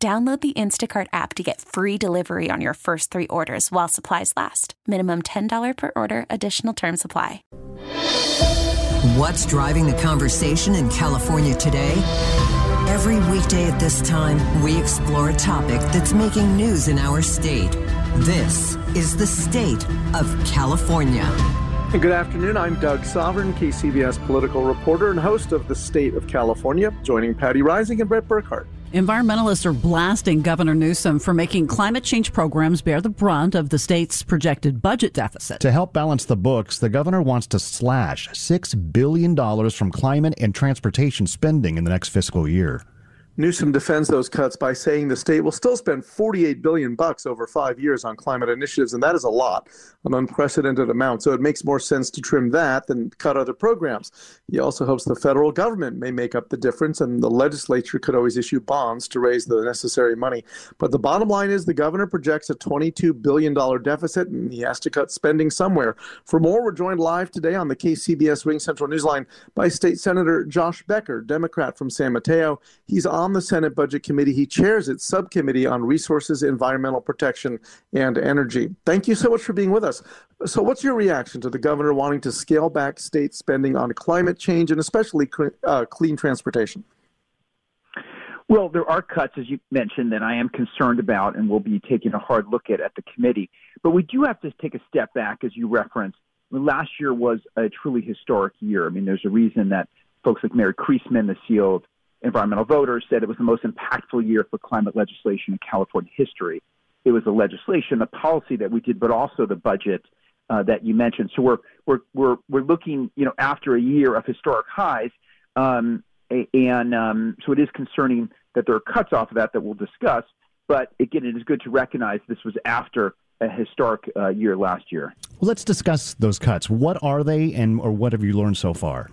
Download the Instacart app to get free delivery on your first three orders while supplies last. Minimum $10 per order, additional term supply. What's driving the conversation in California today? Every weekday at this time, we explore a topic that's making news in our state. This is the state of California. Good afternoon. I'm Doug Sovern, KCBS political reporter and host of The State of California, joining Patti Reising and Bret Burkhart. Environmentalists are blasting Governor Newsom for making climate change programs bear the brunt of the state's projected budget deficit. To help balance the books, the governor wants to slash $6 billion from climate and transportation spending in the next fiscal year. Newsom defends those cuts by saying the state will still spend 48 billion bucks over 5 years on climate initiatives and that is a lot, an unprecedented amount. So it makes more sense to trim that than cut other programs. He also hopes the federal government may make up the difference and the legislature could always issue bonds to raise the necessary money. But the bottom line is the governor projects a 22 billion dollar deficit and he has to cut spending somewhere. For more, we're joined live today on the KCBS Wing Central Newsline by State Senator Josh Becker, Democrat from San Mateo. He's on on the Senate Budget Committee. He chairs its subcommittee on resources, environmental protection, and energy. Thank you so much for being with us. So, what's your reaction to the governor wanting to scale back state spending on climate change and especially uh, clean transportation? Well, there are cuts, as you mentioned, that I am concerned about and will be taking a hard look at at the committee. But we do have to take a step back, as you referenced. Last year was a truly historic year. I mean, there's a reason that folks like Mary Creasman, the CEO of environmental voters said it was the most impactful year for climate legislation in California history. It was the legislation, the policy that we did, but also the budget uh, that you mentioned. So we're we're we're we're looking, you know, after a year of historic highs, um, and um, so it is concerning that there are cuts off of that that we'll discuss. But again, it is good to recognize this was after a historic uh, year last year. Well, let's discuss those cuts. What are they, and or what have you learned so far?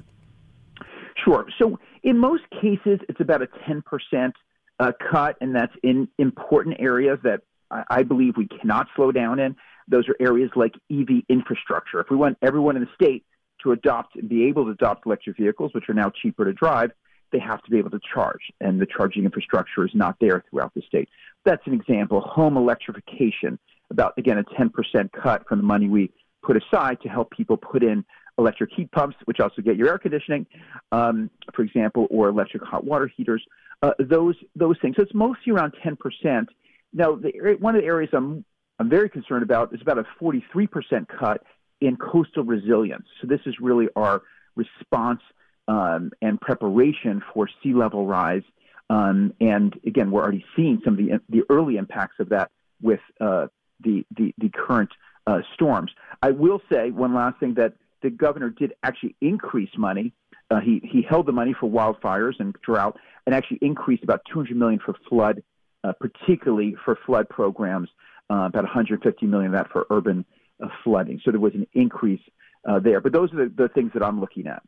Sure. So in most cases, it's about a 10% uh, cut, and that's in important areas that I, I believe we cannot slow down in. Those are areas like EV infrastructure. If we want everyone in the state to adopt and be able to adopt electric vehicles, which are now cheaper to drive, they have to be able to charge, and the charging infrastructure is not there throughout the state. That's an example. Home electrification, about, again, a 10% cut from the money we put aside to help people put in electric heat pumps, which also get your air conditioning, um, for example, or electric hot water heaters. Uh, those those things. So it's mostly around 10%. Now, the, one of the areas I'm I'm very concerned about is about a 43% cut in coastal resilience. So this is really our response um, and preparation for sea level rise. Um, and again, we're already seeing some of the the early impacts of that with uh, the, the the current uh, storms. I will say one last thing that the governor did actually increase money. Uh, he he held the money for wildfires and drought, and actually increased about 200 million for flood, uh, particularly for flood programs. Uh, about 150 million of that for urban uh, flooding. So there was an increase uh, there. But those are the, the things that I'm looking at.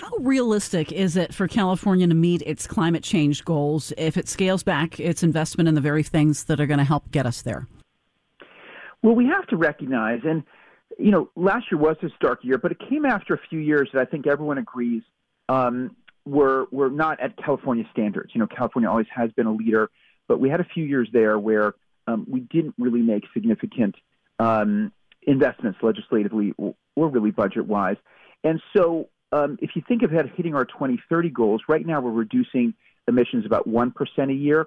How realistic is it for California to meet its climate change goals if it scales back its investment in the very things that are going to help get us there? Well, we have to recognize, and you know, last year was a stark year, but it came after a few years that I think everyone agrees um, were were not at California standards. You know, California always has been a leader, but we had a few years there where um, we didn't really make significant um, investments legislatively or, really budget wise. And so, um, if you think of hitting our 2030 goals, right now we're reducing emissions about one percent a year.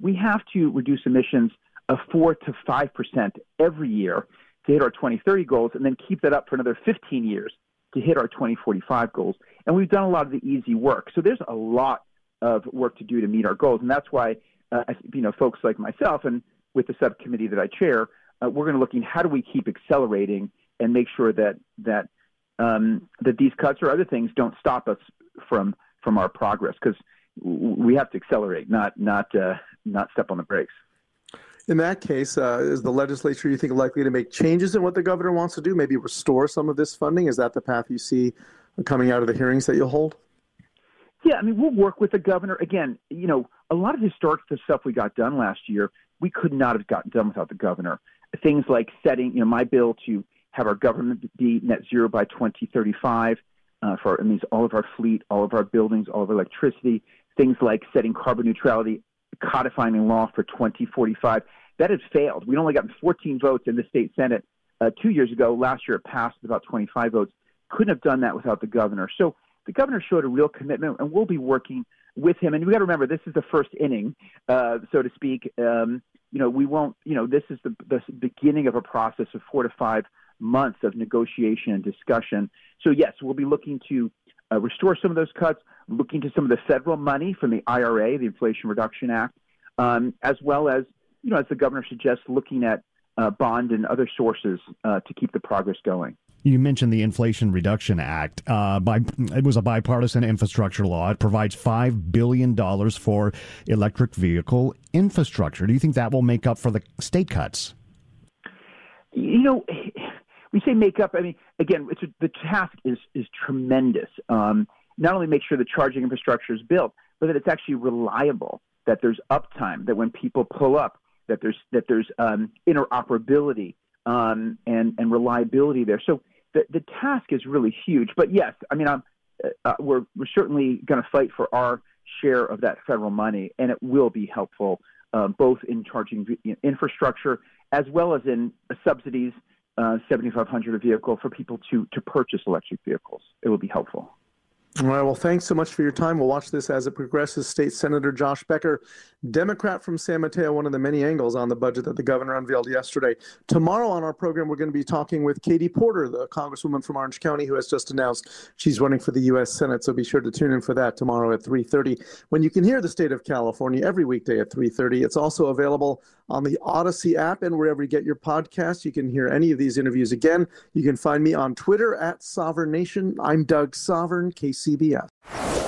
We have to reduce emissions of four to five percent every year to hit our 2030 goals and then keep that up for another 15 years to hit our 2045 goals. And we've done a lot of the easy work. So there's a lot of work to do to meet our goals. And that's why, uh, you know, folks like myself and with the subcommittee that I chair, uh, we're going to look in how do we keep accelerating and make sure that, that, um, that these cuts or other things don't stop us from, from our progress because we have to accelerate, not, not, uh, not step on the brakes. In that case, uh, is the legislature, you think, likely to make changes in what the governor wants to do? Maybe restore some of this funding? Is that the path you see coming out of the hearings that you'll hold? Yeah, I mean, we'll work with the governor. Again, you know, a lot of historic stuff we got done last year, we could not have gotten done without the governor. Things like setting, you know, my bill to have our government be net zero by 2035 uh, for, it means all of our fleet, all of our buildings, all of our electricity, things like setting carbon neutrality, codifying law for 2045. That has failed. We only got 14 votes in the state Senate uh, two years ago. Last year it passed with about 25 votes. Couldn't have done that without the governor. So the governor showed a real commitment, and we'll be working with him. And we got to remember, this is the first inning, uh, so to speak. Um, you know, we won't. You know, this is the, the beginning of a process of four to five months of negotiation and discussion. So yes, we'll be looking to uh, restore some of those cuts, looking to some of the federal money from the IRA, the Inflation Reduction Act, um, as well as you know, as the governor suggests, looking at uh, bond and other sources uh, to keep the progress going. You mentioned the Inflation Reduction Act. Uh, by, it was a bipartisan infrastructure law. It provides $5 billion for electric vehicle infrastructure. Do you think that will make up for the state cuts? You know, we say make up. I mean, again, a, the task is, is tremendous. Um, not only make sure the charging infrastructure is built, but that it's actually reliable, that there's uptime, that when people pull up, that there's, that there's um, interoperability um, and, and reliability there. So the, the task is really huge. But yes, I mean, I'm, uh, we're, we're certainly going to fight for our share of that federal money, and it will be helpful uh, both in charging infrastructure as well as in uh, subsidies, uh, 7,500 a vehicle for people to, to purchase electric vehicles. It will be helpful. All right. Well, thanks so much for your time. We'll watch this as it progresses. State Senator Josh Becker, Democrat from San Mateo, one of the many angles on the budget that the governor unveiled yesterday. Tomorrow on our program, we're going to be talking with Katie Porter, the congresswoman from Orange County, who has just announced she's running for the U.S. Senate. So be sure to tune in for that tomorrow at 3:30. When you can hear the state of California every weekday at 3:30, it's also available on the Audacy app and wherever you get your podcasts. You can hear any of these interviews again. You can find me on Twitter at Sovern Nation. I'm Doug Sovern, KCBS.